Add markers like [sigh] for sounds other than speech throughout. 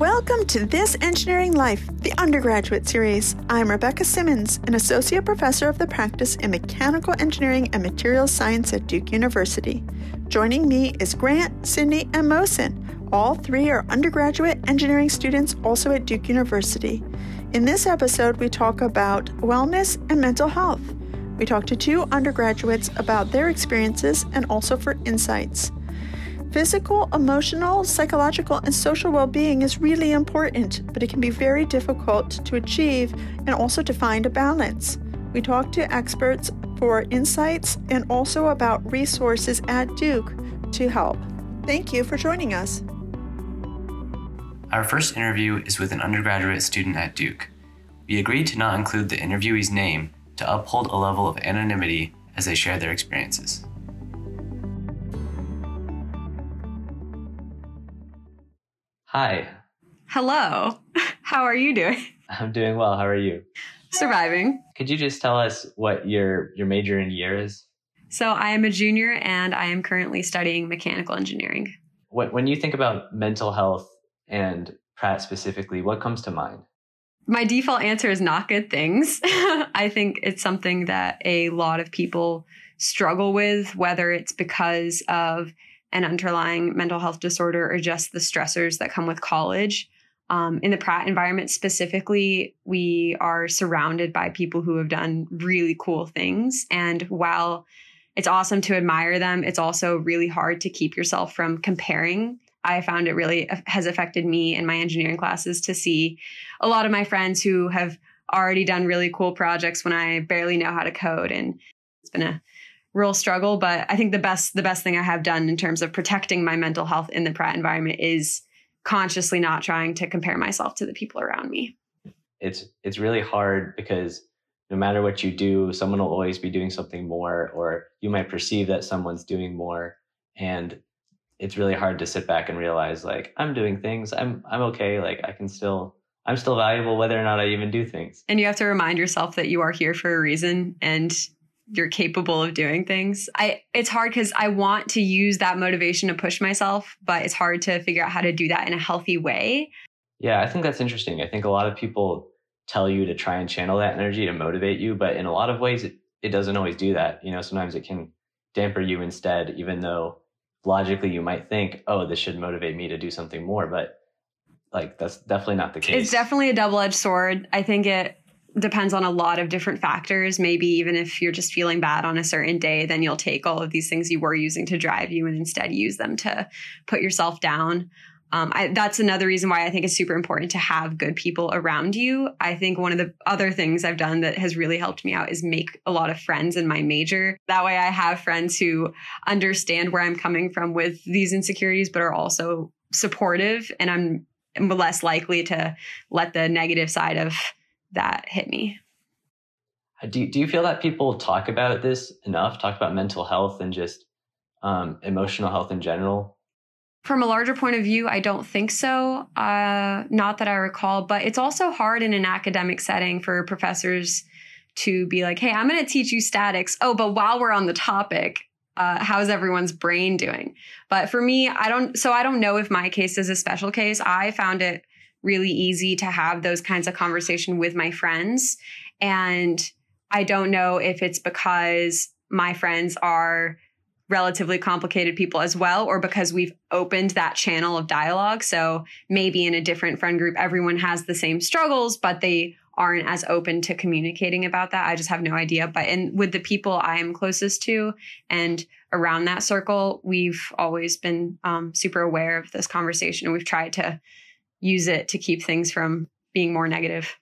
Welcome to This Engineering Life, the undergraduate series. I'm Rebecca Simmons, an associate professor of the practice in mechanical engineering and materials science at Duke University. Joining me is Grant, Sydney, and Mohsin. All three are undergraduate engineering students also at Duke University. In this episode, we talk about wellness and mental health. We talk to two undergraduates about their experiences and also for insights. Physical, emotional, psychological, and social well being is really important, but it can be very difficult to achieve and also to find a balance. We talked to experts for insights and also about resources at Duke to help. Thank you for joining us. Our first interview is with an undergraduate student at Duke. We agreed to not include the interviewee's name to uphold a level of anonymity as they share their experiences. Hi. Hello. [laughs] How are you doing? [laughs] I'm doing well. How are you? Surviving. Could you just tell us what your your major and year is? So I am a junior and I am currently studying mechanical engineering. When when you think about mental health and Pratt specifically, what comes to mind? My default answer is not good things. [laughs] I think it's something that a lot of people struggle with, whether it's because of an underlying mental health disorder or just the stressors that come with college. Um, in the Pratt environment specifically, we are surrounded by people who have done really cool things. And while it's awesome to admire them, it's also really hard to keep yourself from comparing. I found it really has affected me in my engineering classes to see a lot of my friends who have already done really cool projects when I barely know how to code. And it's been a real struggle but i think the best the best thing i have done in terms of protecting my mental health in the pratt environment is consciously not trying to compare myself to the people around me. It's it's really hard because no matter what you do someone will always be doing something more or you might perceive that someone's doing more. And it's really hard to sit back and realize like i'm doing things. I'm i'm okay. Like i can still i'm still valuable whether or not i even do things. And you have to remind yourself that you are here for a reason and you're capable of doing things. I it's hard cuz I want to use that motivation to push myself, but it's hard to figure out how to do that in a healthy way. Yeah, I think that's interesting. I think a lot of people tell you to try and channel that energy to motivate you, but in a lot of ways it, it doesn't always do that. You know, sometimes it can damper you instead even though logically you might think, "Oh, this should motivate me to do something more," but like that's definitely not the case. It's definitely a double-edged sword. I think it depends on a lot of different factors. Maybe even if you're just feeling bad on a certain day, then you'll take all of these things you were using to drive you and instead use them to put yourself down. Um, I, that's another reason why I think it's super important to have good people around you. I think one of the other things I've done that has really helped me out is make a lot of friends in my major. That way, I have friends who understand where I'm coming from with these insecurities, but are also supportive, and I'm less likely to let the negative side of that hit me. Do you, do you feel that people talk about this enough? Talk about mental health and just um, emotional health in general? From a larger point of view, I don't think so. Uh, not that I recall, but it's also hard in an academic setting for professors to be like, hey, I'm going to teach you statics. Oh, but while we're on the topic, uh, how's everyone's brain doing? But for me, I don't, so I don't know if my case is a special case. I found it really easy to have those kinds of conversation with my friends. And I don't know if it's because my friends are relatively complicated people as well, or because we've opened that channel of dialogue. So maybe in a different friend group, everyone has the same struggles, but they aren't as open to communicating about that. I just have no idea. But in with the people I am closest to and around that circle, we've always been um, super aware of this conversation, and we've tried to use it to keep things from being more negative.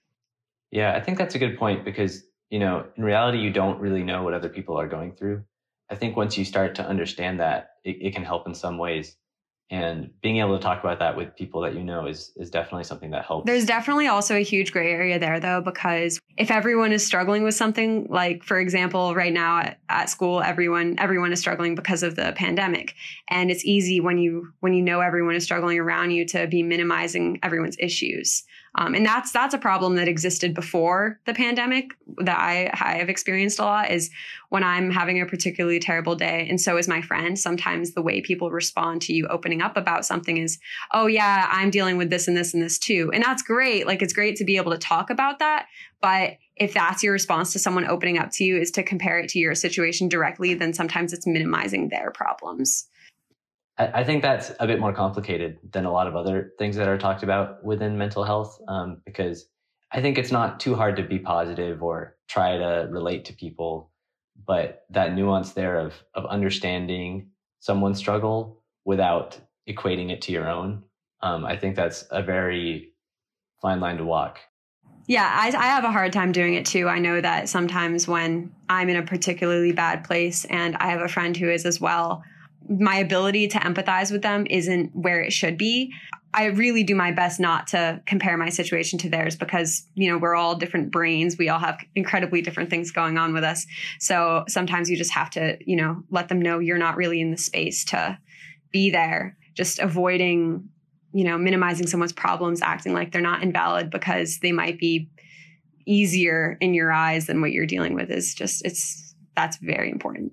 Yeah, I think that's a good point because, you know, in reality, you don't really know what other people are going through. I think once you start to understand that, it, it can help in some ways and being able to talk about that with people that you know is is definitely something that helps. There's definitely also a huge gray area there though because if everyone is struggling with something like for example right now at, at school everyone everyone is struggling because of the pandemic and it's easy when you when you know everyone is struggling around you to be minimizing everyone's issues. Um, and that's that's a problem that existed before the pandemic that I, I have experienced a lot is when I'm having a particularly terrible day, and so is my friend. Sometimes the way people respond to you opening up about something is, "Oh yeah, I'm dealing with this and this and this too," and that's great. Like it's great to be able to talk about that, but if that's your response to someone opening up to you is to compare it to your situation directly, then sometimes it's minimizing their problems. I, think that's a bit more complicated than a lot of other things that are talked about within mental health um, because I think it's not too hard to be positive or try to relate to people, but that nuance there of of understanding someone's struggle without equating it to your own, um, I think that's a very fine line to walk. Yeah, I, I, have a hard time doing it too. I know that sometimes when I'm in a particularly bad place and I have a friend who is as well, my ability to empathize with them isn't where it should be. I really do my best not to compare my situation to theirs because, you know, we're all different brains. We all have incredibly different things going on with us. So sometimes you just have to, you know, let them know you're not really in the space to be there. Just avoiding you know, minimizing someone's problems, acting like they're not invalid because they might be easier in your eyes than what you're dealing with is just it's that's very important.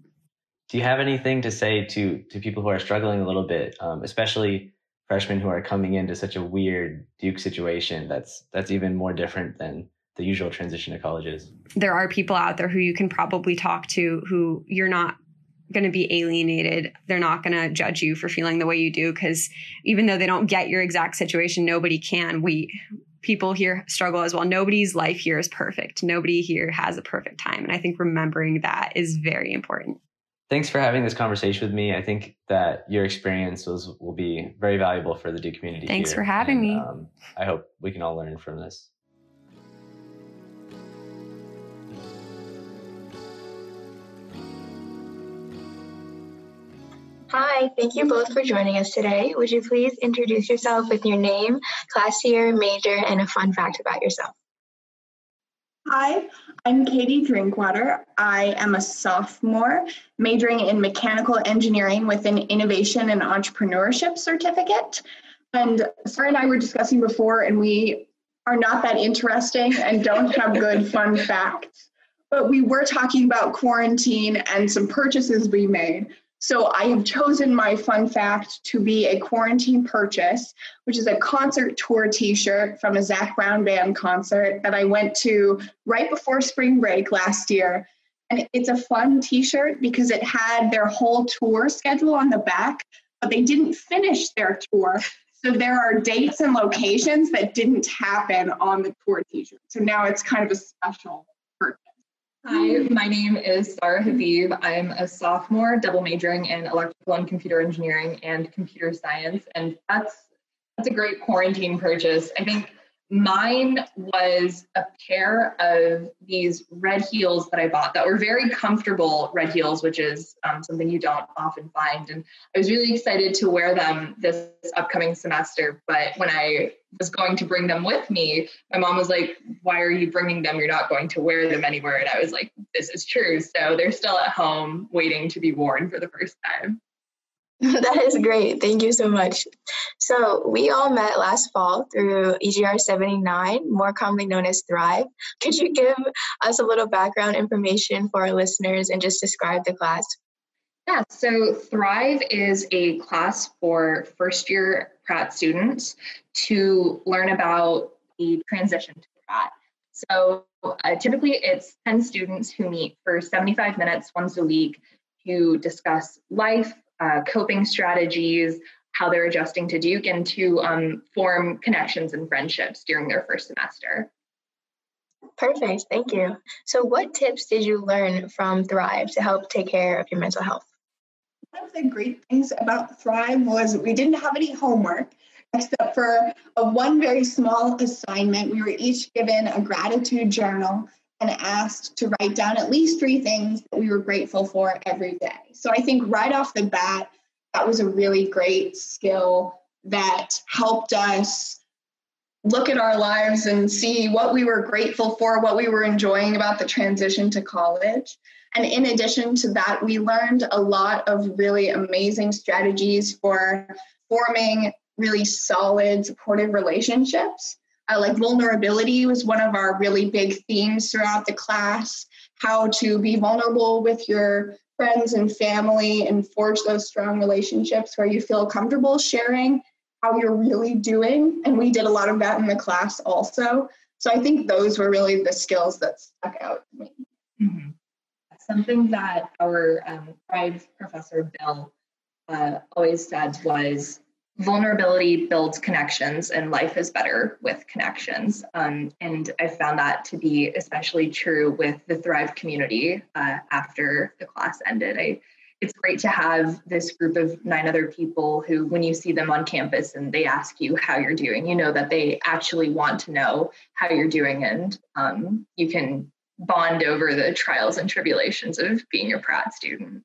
Do you have anything to say to to people who are struggling a little bit, um, especially freshmen who are coming into such a weird Duke situation that's that's even more different than the usual transition to colleges? There are people out there who you can probably talk to who you're not going to be alienated. They're not going to judge you for feeling the way you do because even though they don't get your exact situation, nobody can. We people here struggle as well. Nobody's life here is perfect. Nobody here has a perfect time. And I think remembering that is very important. Thanks for having this conversation with me. I think that your experience was, will be very valuable for the Duke community. Thanks here. for having and, me. Um, I hope we can all learn from this. Hi, thank you both for joining us today. Would you please introduce yourself with your name, class year, major, and a fun fact about yourself? Hi, I'm Katie Drinkwater. I am a sophomore majoring in mechanical engineering with an innovation and entrepreneurship certificate. And Sarah and I were discussing before, and we are not that interesting and don't have good [laughs] fun facts. But we were talking about quarantine and some purchases we made. So I have chosen my fun fact to be a quarantine purchase, which is a concert tour t-shirt from a Zac Brown band concert that I went to right before spring break last year. And it's a fun t-shirt because it had their whole tour schedule on the back, but they didn't finish their tour. So there are dates and locations that didn't happen on the tour t-shirt. So now it's kind of a special Hi, my name is Sarah Habib. I'm a sophomore, double majoring in electrical and computer engineering and computer science, and that's that's a great quarantine purchase. I think Mine was a pair of these red heels that I bought that were very comfortable red heels, which is um, something you don't often find. And I was really excited to wear them this upcoming semester. But when I was going to bring them with me, my mom was like, Why are you bringing them? You're not going to wear them anywhere. And I was like, This is true. So they're still at home waiting to be worn for the first time. [laughs] that is great. Thank you so much. So, we all met last fall through EGR 79, more commonly known as Thrive. [laughs] Could you give us a little background information for our listeners and just describe the class? Yeah, so Thrive is a class for first year Pratt students to learn about the transition to Pratt. So, uh, typically it's 10 students who meet for 75 minutes once a week to discuss life, uh, coping strategies, how they're adjusting to Duke, and to um, form connections and friendships during their first semester. Perfect, thank you. So, what tips did you learn from Thrive to help take care of your mental health? One of the great things about Thrive was we didn't have any homework except for a one very small assignment. We were each given a gratitude journal and asked to write down at least three things that we were grateful for every day. So I think right off the bat, that was a really great skill that helped us look at our lives and see what we were grateful for, what we were enjoying about the transition to college. And in addition to that, we learned a lot of really amazing strategies for forming really solid, supportive relationships Uh, like vulnerability was one of our really big themes throughout the class. How to be vulnerable with your friends and family and forge those strong relationships where you feel comfortable sharing how you're really doing. And we did a lot of that in the class also. So I think those were really the skills that stuck out to me. Mm-hmm. Something that our um, Thrive professor Bill uh, always said was vulnerability builds connections and life is better with connections. Um, and I found that to be especially true with the Thrive community uh, after the class ended. I it's great to have this group of nine other people who, when you see them on campus and they ask you how you're doing, you know that they actually want to know how you're doing, and um, you can bond over the trials and tribulations of being a Pratt student.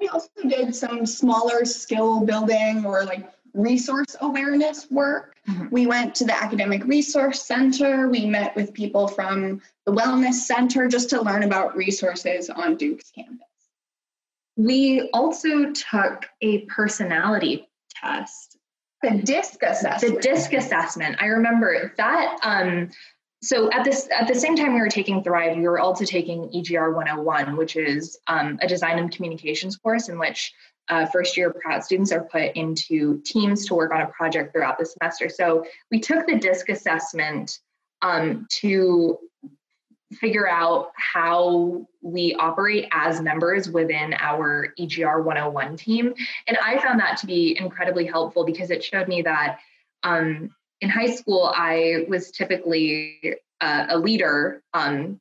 We also did some smaller skill building or like resource awareness work. Mm-hmm. We went to the Academic Resource Center. We met with people from the Wellness Center just to learn about resources on Duke's campus. We also took a personality test. The DISC assessment. The DISC assessment. I remember that. Um, so at this at the same time we were taking Thrive, we were also taking EGR 101, which is um, a design and communications course in which uh, first year Pratt students are put into teams to work on a project throughout the semester. So we took the DISC assessment um, to figure out how we operate as members within our EGR 101 team. And I found that to be incredibly helpful because it showed me that um, in high school, I was typically uh, a leader. Um,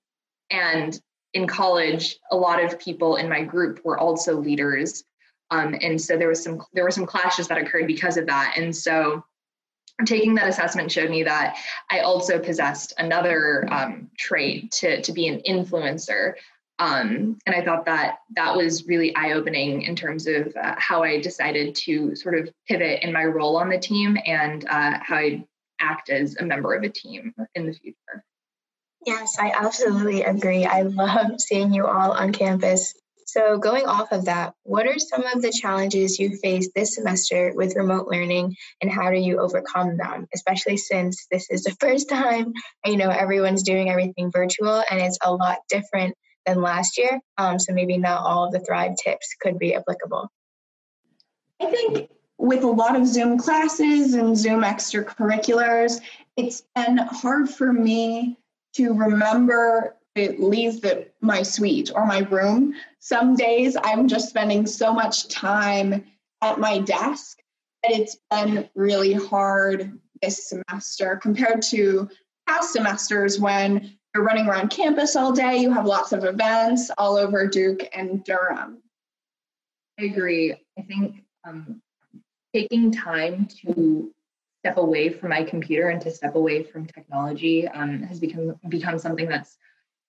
and in college, a lot of people in my group were also leaders. Um, and so there was some there were some clashes that occurred because of that. And so taking that assessment showed me that I also possessed another um, trait to, to be an influencer. Um, and I thought that that was really eye opening in terms of uh, how I decided to sort of pivot in my role on the team and uh, how I act as a member of a team in the future. Yes, I absolutely agree. I love [laughs] seeing you all on campus so, going off of that, what are some of the challenges you faced this semester with remote learning and how do you overcome them, especially since this is the [laughs] first time, you know, everyone's doing everything virtual and it's a lot different than last year. Um, so, maybe not all of the Thrive tips could be applicable. I think with a lot of Zoom classes and Zoom extracurriculars, it's been hard for me to remember leave the, my suite or my room. Some days I'm just spending so much time at my desk that it's been really hard this semester compared to past semesters when you're running around campus all day, you have lots of events all over Duke and Durham. I agree. I think um, taking time to step away from my computer and to step away from technology um, has become become something that's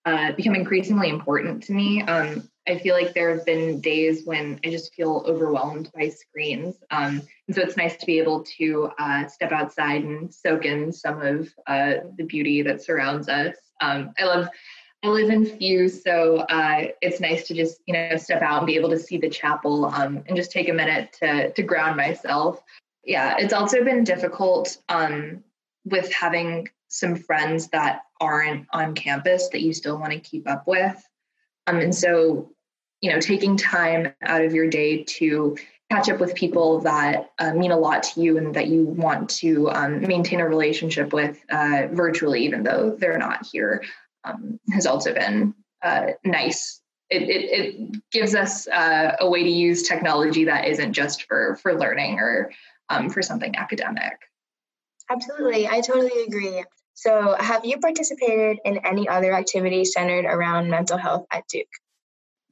uh, become increasingly important to me. Um, I feel like there have been days when I just feel overwhelmed by screens. Um, and so it's nice to be able to uh, step outside and soak in some of uh, the beauty that surrounds us. Um, I love, I live in Few, so uh, it's nice to just, you know, step out and be able to see the chapel um, and just take a minute to, to ground myself. Yeah, it's also been difficult um, with having some friends that aren't on campus that you still want to keep up with. Um, and so, you know, taking time out of your day to catch up with people that uh, mean a lot to you and that you want to um, maintain a relationship with uh, virtually, even though they're not here, um, has also been uh, nice. It, it, it, gives us uh, a way to use technology that isn't just for for learning or um, for something academic. Absolutely, I totally agree. So, have you participated in any other activities centered around mental health at Duke?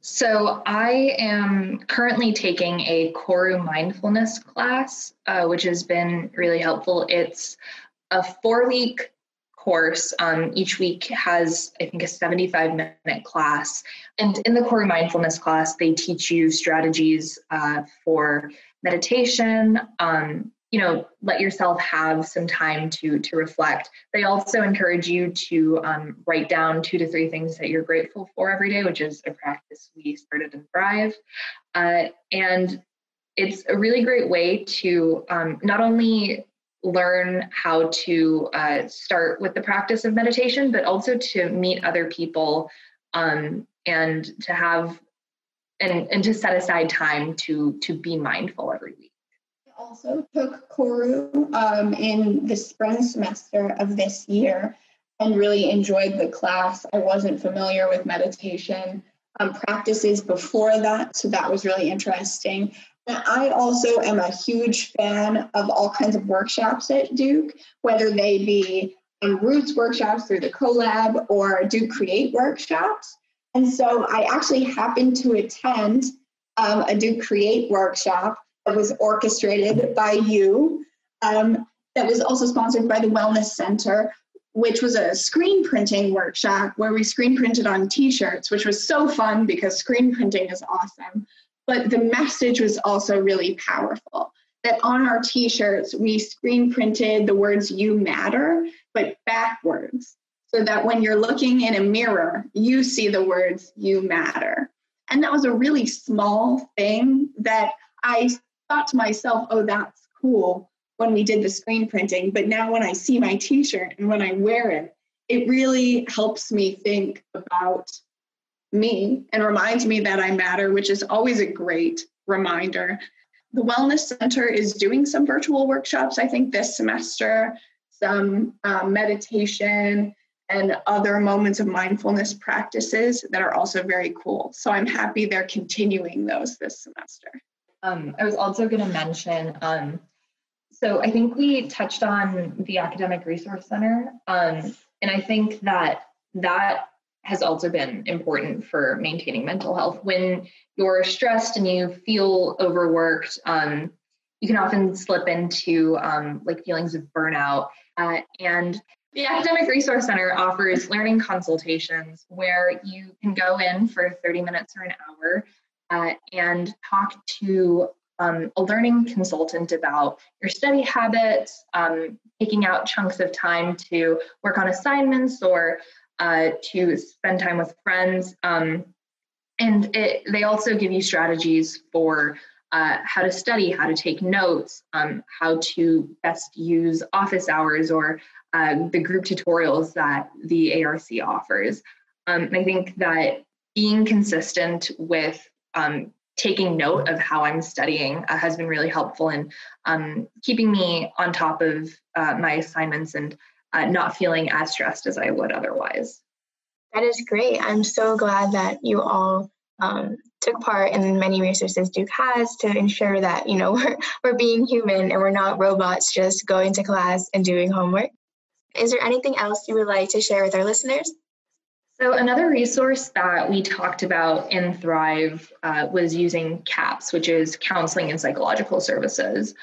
So, I am currently taking a Koru mindfulness class, uh, which has been really helpful. It's a four week course. Um, each week has, I think, a 75 minute class. And in the Koru mindfulness class, they teach you strategies uh, for meditation, um, you know let yourself have some time to to reflect they also encourage you to um, write down two to three things that you're grateful for every day which is a practice we started in thrive uh, and it's a really great way to um, not only learn how to uh, start with the practice of meditation, but also to meet other people um, and to have and, and to set aside time to to be mindful every week. I also took Koru um, in the spring semester of this year and really enjoyed the class. I wasn't familiar with meditation um, practices before that, so that was really interesting. I also am a huge fan of all kinds of workshops at Duke, whether they be Roots workshops through the CoLab or Duke Create workshops. And so I actually happened to attend um, a Duke Create workshop that was orchestrated by you, um, that was also sponsored by the Wellness Center, which was a screen printing workshop where we screen printed on t shirts, which was so fun because screen printing is awesome. But the message was also really powerful. That on our t shirts, we screen printed the words you matter, but backwards so that when you're looking in a mirror, you see the words you matter. And that was a really small thing that I thought to myself, oh, that's cool when we did the screen printing. But now when I see my t shirt and when I wear it, it really helps me think about me and reminds me that I matter, which is always a great reminder. The Wellness Center is doing some virtual workshops, I think, this semester, some um, meditation and other moments of mindfulness practices that are also very cool. So I'm happy they're continuing those this semester. Um, I was also going to mention, um, so I think we touched on the Academic Resource Center, um, and I think that that has also been important for maintaining mental health. When you're stressed and you feel overworked, um, you can often slip into um, like feelings of burnout. Uh, and the Academic Resource Center offers learning consultations where you can go in for 30 minutes or an hour uh, and talk to um, a learning consultant about your study habits, um, taking out chunks of time to work on assignments or uh, to spend time with friends. Um, and it, they also give you strategies for uh, how to study, how to take notes, um, how to best use office hours or uh, the group tutorials that the ARC offers. Um, I think that being consistent with um, taking note of how I'm studying uh, has been really helpful in um, keeping me on top of uh, my assignments and uh, not feeling as stressed as I would otherwise. That is great. I'm so glad that you all um, took part in many resources Duke has to ensure that you know [laughs] we're, we're being human and we're not robots just going to class and doing homework. Is there anything else you would like to share with our listeners? So, another resource that we talked about in Thrive uh, was using CAPS, which is Counseling and Psychological Services.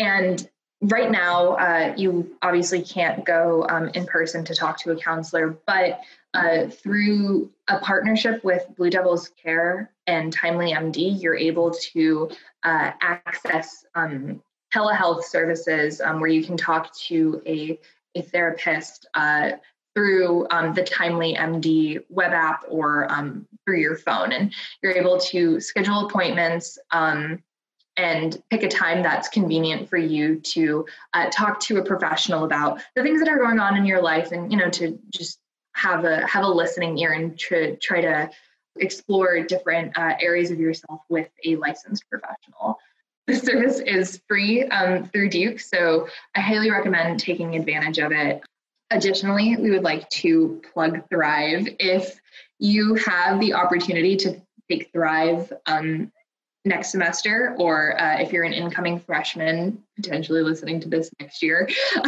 And right now, uh, you obviously can't go um, in person to talk to a counselor, but uh, through a partnership with Blue Devils Care and Timely MD, you're able to uh, access um, telehealth services um, where you can talk to a a therapist uh, through um, the Timely MD web app or um, through your phone. And you're able to schedule appointments um, and pick a time that's convenient for you to uh, talk to a professional about the things that are going on in your life and, you know, to just have a have a listening ear and to try to explore different uh, areas of yourself with a licensed professional. The service is free um, through Duke, so I highly recommend taking advantage of it. Additionally, we would like to plug Thrive. If you have the opportunity to take Thrive um, next semester, or uh, if you're an incoming freshman potentially listening to this next year, [laughs]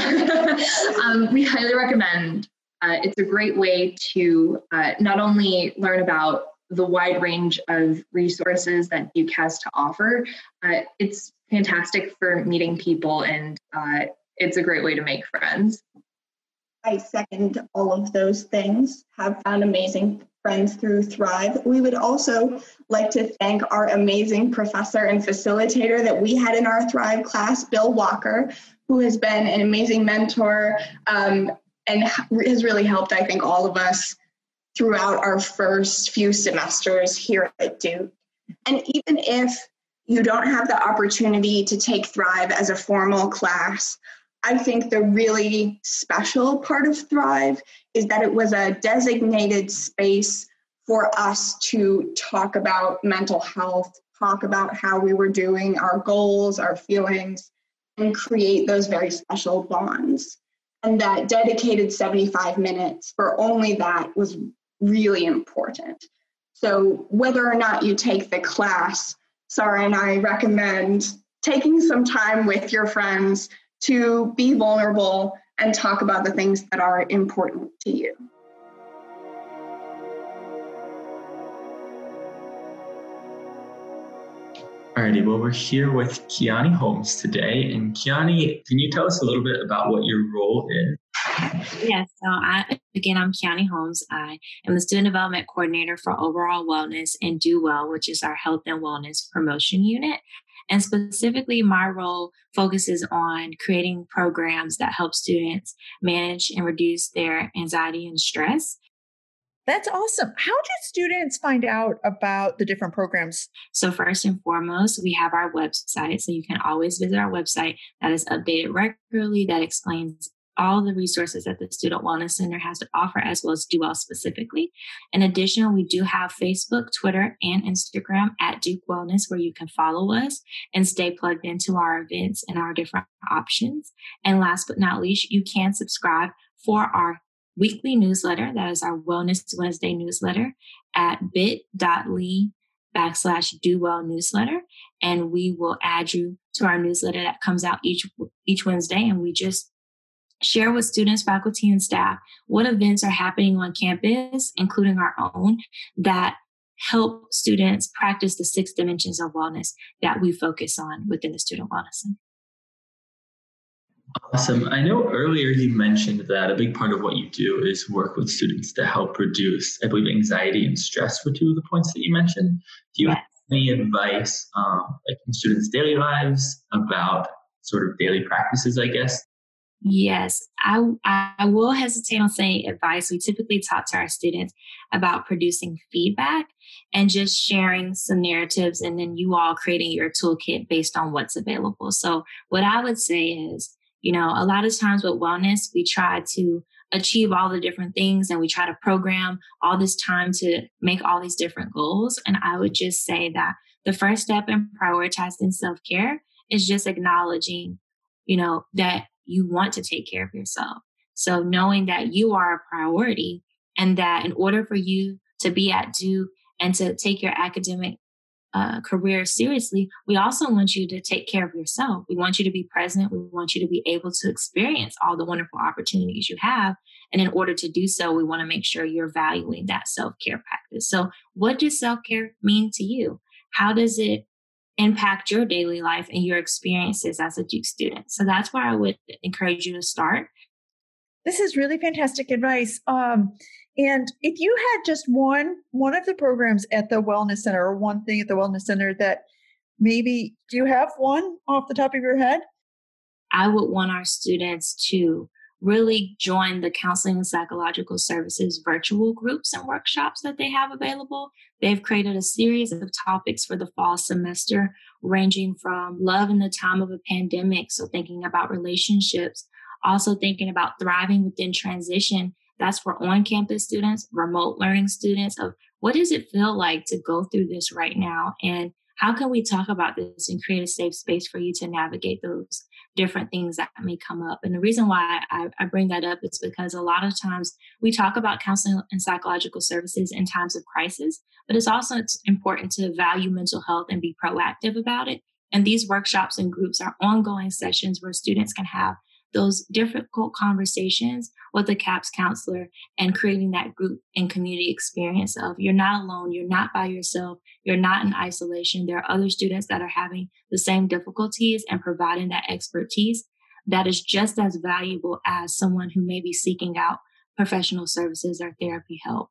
um, we highly recommend. Uh, it's a great way to uh, not only learn about the wide range of resources that Duke has to offer. Uh, it's fantastic for meeting people and uh, it's a great way to make friends. I second all of those things, have found amazing friends through Thrive. We would also like to thank our amazing professor and facilitator that we had in our Thrive class, Bill Walker, who has been an amazing mentor um, and has really helped, I think, all of us throughout our first few semesters here at Duke. And even if you don't have the opportunity to take Thrive as a formal class, I think the really special part of Thrive is that it was a designated space for us to talk about mental health, talk about how we were doing, our goals, our feelings, and create those very special bonds. And that dedicated 75 minutes for only that was really important. So, whether or not you take the class, Sarah and I recommend taking some time with your friends to be vulnerable and talk about the things that are important to you. Alrighty, well, we're here with Kiani Holmes today. And Kiani, can you tell us a little bit about what your role is? Yes, so I, again, I'm Kiani Holmes. I am the Student Development Coordinator for Overall Wellness and DuWell, which is our health and wellness promotion unit. And specifically, my role focuses on creating programs that help students manage and reduce their anxiety and stress. That's awesome. How do students find out about the different programs? So, first and foremost, we have our website. So, you can always visit our website that is updated regularly, that explains all the resources that the Student Wellness Center has to offer, as well as DuWell specifically. In addition, we do have Facebook, Twitter, and Instagram at Duke Wellness, where you can follow us and stay plugged into our events and our different options. And last but not least, you can subscribe for our weekly newsletter. That is our Wellness Wednesday newsletter at bit.ly backslash do well newsletter. And we will add you to our newsletter that comes out each each Wednesday. And we just share with students, faculty, and staff what events are happening on campus, including our own, that help students practice the six dimensions of wellness that we focus on within the Student Wellness Center. Awesome. I know earlier you mentioned that a big part of what you do is work with students to help reduce, I believe, anxiety and stress were two of the points that you mentioned. Do you yes. have any advice, um, like in students' daily lives, about sort of daily practices, I guess, Yes, I, I will hesitate on saying advice. We typically talk to our students about producing feedback and just sharing some narratives, and then you all creating your toolkit based on what's available. So, what I would say is, you know, a lot of times with wellness, we try to achieve all the different things and we try to program all this time to make all these different goals. And I would just say that the first step in prioritizing self care is just acknowledging, you know, that you want to take care of yourself. So knowing that you are a priority and that in order for you to be at Duke and to take your academic uh, career seriously, we also want you to take care of yourself. We want you to be present. We want you to be able to experience all the wonderful opportunities you have. And in order to do so, we want to make sure you're valuing that self care practice. So, what does self care mean to you? How does it impact your daily life and your experiences as a Duke student. So that's where I would encourage you to start. This is really fantastic advice. Um, and if you had just one one of the programs at the wellness center or one thing at the wellness center that maybe do you have one off the top of your head? I would want our students to really join the counseling and psychological services virtual groups and workshops that they have available. They've created a series of topics for the fall semester, ranging from love in the time of a pandemic, so thinking about relationships, also thinking about thriving within transition. That's for on campus students, remote learning students, of what does it feel like to go through this right now? And how can we talk about this and create a safe space for you to navigate those different things that may come up. And the reason why I, I, bring that up is because a lot of times we talk about counseling and psychological services in times of crisis, but it's also it's important to value mental health and be proactive about it. And these workshops and groups are ongoing sessions where students can have those difficult conversations with a CAPS counselor and creating that group and community experience of you're not alone, you're not by yourself, you're not in isolation. There are other students that are having the same difficulties and providing that expertise that is just as valuable as someone who may be seeking out professional services or therapy help.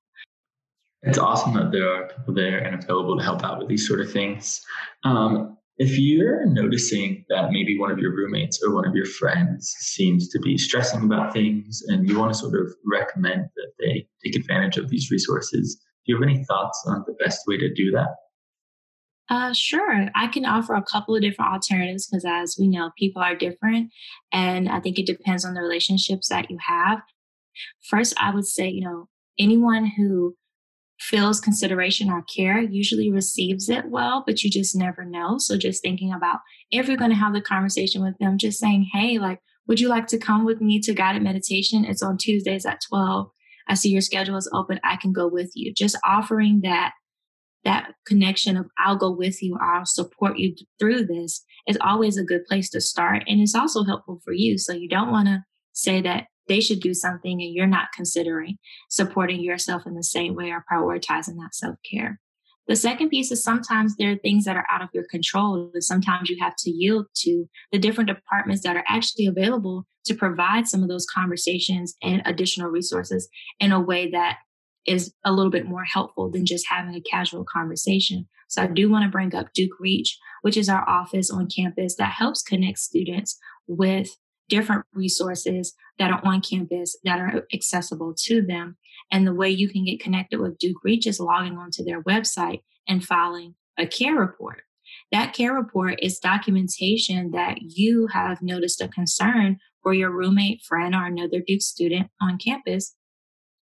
It's awesome that there are people there and available to help out with these sort of things. Um, if you're noticing that maybe one of your roommates or one of your friends seems to be stressing about things and you want to sort of recommend that they take advantage of these resources, do you have any thoughts on the best way to do that? Uh, sure. I can offer a couple of different alternatives because, as we know, people are different. And I think it depends on the relationships that you have. First, I would say, you know, anyone who feels consideration or care usually receives it well, but you just never know. So, just thinking about if you're going to have the conversation with them, just saying, hey, like, would you like to come with me to guided meditation? It's on Tuesdays at 12. I see your schedule is open. I can go with you. Just offering that that connection of I'll go with you, I'll support you through this is always a good place to start. And it's also helpful for you. So you don't want to say that they should do something and you're not considering supporting yourself in the same way or prioritizing that self care. The second piece is sometimes there are things that are out of your control. And sometimes you have to yield to the different departments that are actually available to provide some of those conversations and additional resources in a way that is a little bit more helpful than just having a casual conversation. So I do want to bring up Duke Reach, which is our office on campus that helps connect students with different resources that are on campus that are accessible to them. And the way you can get connected with Duke Reach is logging onto their website and filing a care report. That care report is documentation that you have noticed a concern for your roommate, friend, or another Duke student on campus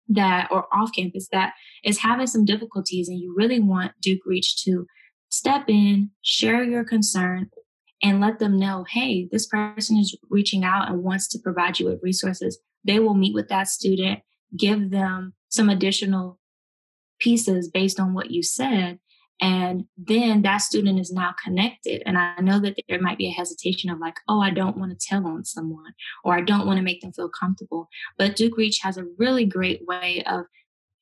that or off campus that is having some difficulties and you really want Duke Reach to step in, share your concern, and let them know, hey, this person is reaching out and wants to provide you with resources. They will meet with that student, give them some additional pieces based on what you said, and then that student is now connected. And I know that there might be a hesitation of like, oh, I don't want to tell on someone or I don't want to make them feel comfortable. But Duke Reach has a really great way of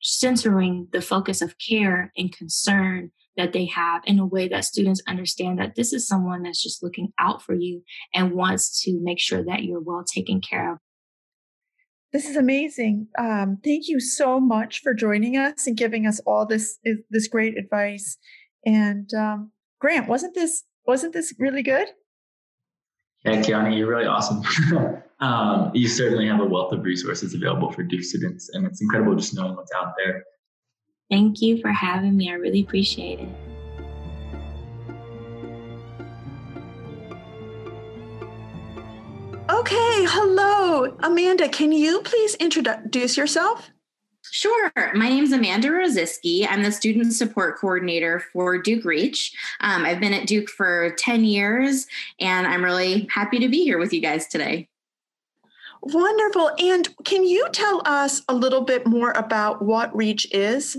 centering the focus of care and concern that they have in a way that students understand that this is someone that's just looking out for you and wants to make sure that you're well taken care of. This is amazing. Um, thank you so much for joining us and giving us all this this great advice. And um, Grant, wasn't this wasn't this really good? Yeah, Kiani, you're really awesome. [laughs] um, you certainly have a wealth of resources available for Duke students, and it's incredible just knowing what's out there. Thank you for having me. I really appreciate it. Okay, hello. Amanda, can you please introduce yourself? Sure. My name is Amanda Roziski. I'm the student support coordinator for Duke Reach. Um, I've been at Duke for 10 years, and I'm really happy to be here with you guys today. Wonderful. And can you tell us a little bit more about what Reach is?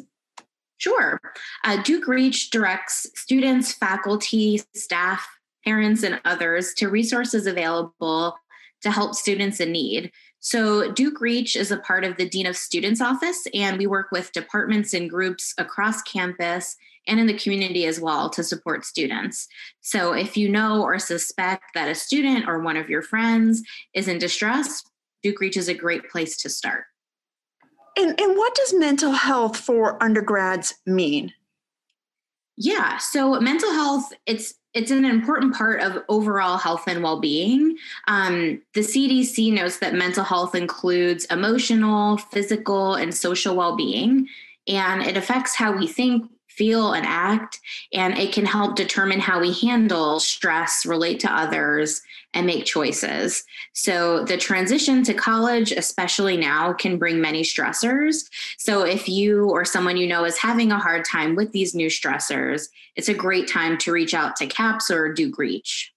Sure. Uh, Duke Reach directs students, faculty, staff, parents, and others to resources available to help students in need. So, Duke Reach is a part of the Dean of Students office, and we work with departments and groups across campus and in the community as well to support students. So, if you know or suspect that a student or one of your friends is in distress, Duke Reach is a great place to start. And, and what does mental health for undergrads mean? Yeah, so mental health, it's it's an important part of overall health and well-being. Um, the CDC notes that mental health includes emotional, physical, and social well-being, and it affects how we think, feel, and act, and it can help determine how we handle stress, relate to others, and make choices. So, the transition to college, especially now, can bring many stressors. So, if you or someone you know is having a hard time with these new stressors, it's a great time to reach out to CAPS or Duke Reach.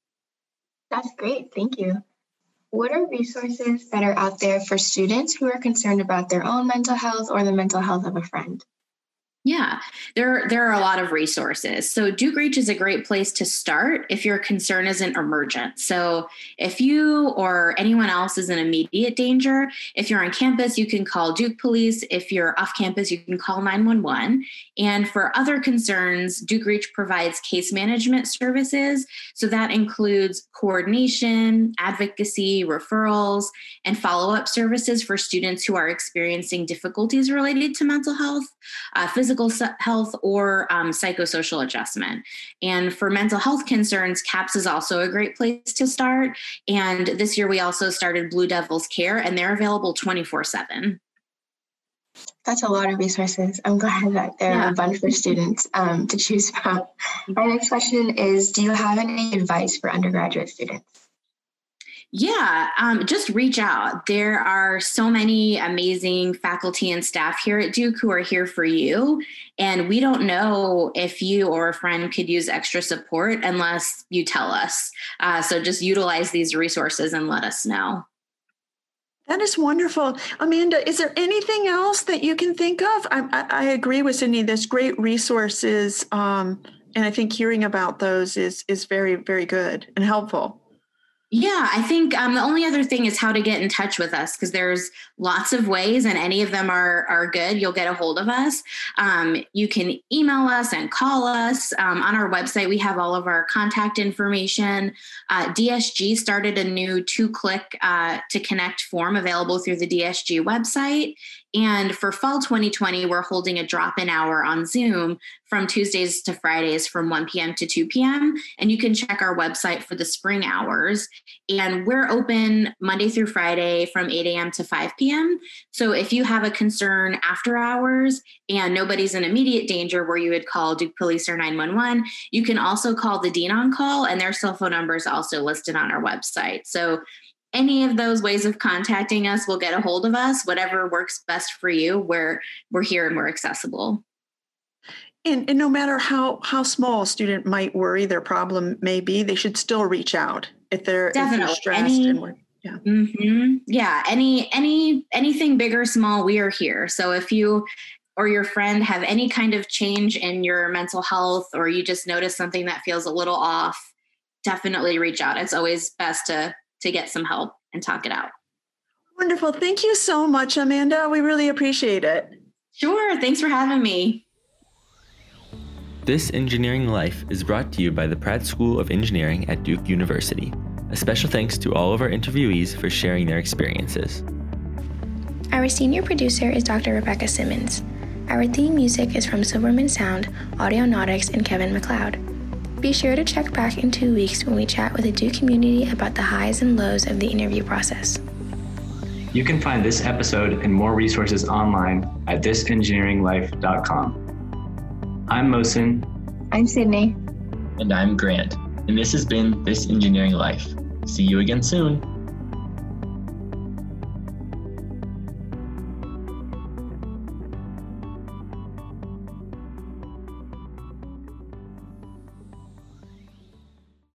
That's great. Thank you. What are resources that are out there for students who are concerned about their own mental health or the mental health of a friend? Yeah, there, there are a lot of resources. So, Duke Reach is a great place to start if your concern isn't emergent. So, if you or anyone else is in immediate danger, if you're on campus, you can call Duke Police. If you're off campus, you can call 911. And for other concerns, Duke Reach provides case management services. So, that includes coordination, advocacy, referrals, and follow up services for students who are experiencing difficulties related to mental health. Uh, physical health or um, psychosocial adjustment. And for mental health concerns, CAPS is also a great place to start. And this year we also started Blue Devils Care, and they're available 24 7. That's a lot of resources. I'm glad that there yeah. are a bunch for students um, to choose from. Our next question is Do you have any advice for undergraduate students? Yeah, um, just reach out. There are so many amazing faculty and staff here at Duke who are here for you. And we don't know if you or a friend could use extra support unless you tell us. Uh, so just utilize these resources and let us know. That is wonderful. Amanda, is there anything else that you can think of? I, I, agree with Sydney. There's great resources. Um, and I think hearing about those is, is very, very good and helpful. Yeah, I think um, the only other thing is how to get in touch with us because there's lots of ways, and any of them are are good. You'll get a hold of us. Um, you can email us and call us. Um, on our website, we have all of our contact information. Uh, DSG started a new two click uh, to connect form available through the DSG website. And for fall 2020, we're holding a drop in hour on Zoom from Tuesdays to Fridays from 1 p.m. to 2 p.m. And you can check our website for the spring hours. And we're open Monday through Friday from 8 a.m. to 5 p.m. So if you have a concern after hours and nobody's in immediate danger where you would call Duke Police or 911, you can also call the Dean on call, and their cell phone number is also listed on our website. So any of those ways of contacting us will get a hold of us whatever works best for you we're we're here and we're accessible. And, and no matter how how small a student might worry their problem may be they should still reach out if they're, Definitely. If they're stressed any, and yeah. Mm-hmm. yeah any any anything big or small we are here. So if you or your friend have any kind of change in your mental health or you just notice something that feels a little off definitely reach out. It's always best to to get some help and talk it out. Wonderful. Thank you so much, Amanda. We really appreciate it. Sure. Thanks for having me. This Engineering Life is brought to you by the Pratt School of Engineering at Duke University. A special thanks to all of our interviewees for sharing their experiences. Our senior producer is Dr. Rebecca Simmons. Our theme music is from Silverman Sound, Audionautix, and Kevin MacLeod. Be sure to check back in two weeks when we chat with the Duke community about the highs and lows of the interview process. You can find this episode and more resources online at thisengineeringlife.com. I'm Mosin. I'm Sydney. And I'm Grant. And this has been This Engineering Life. See you again soon.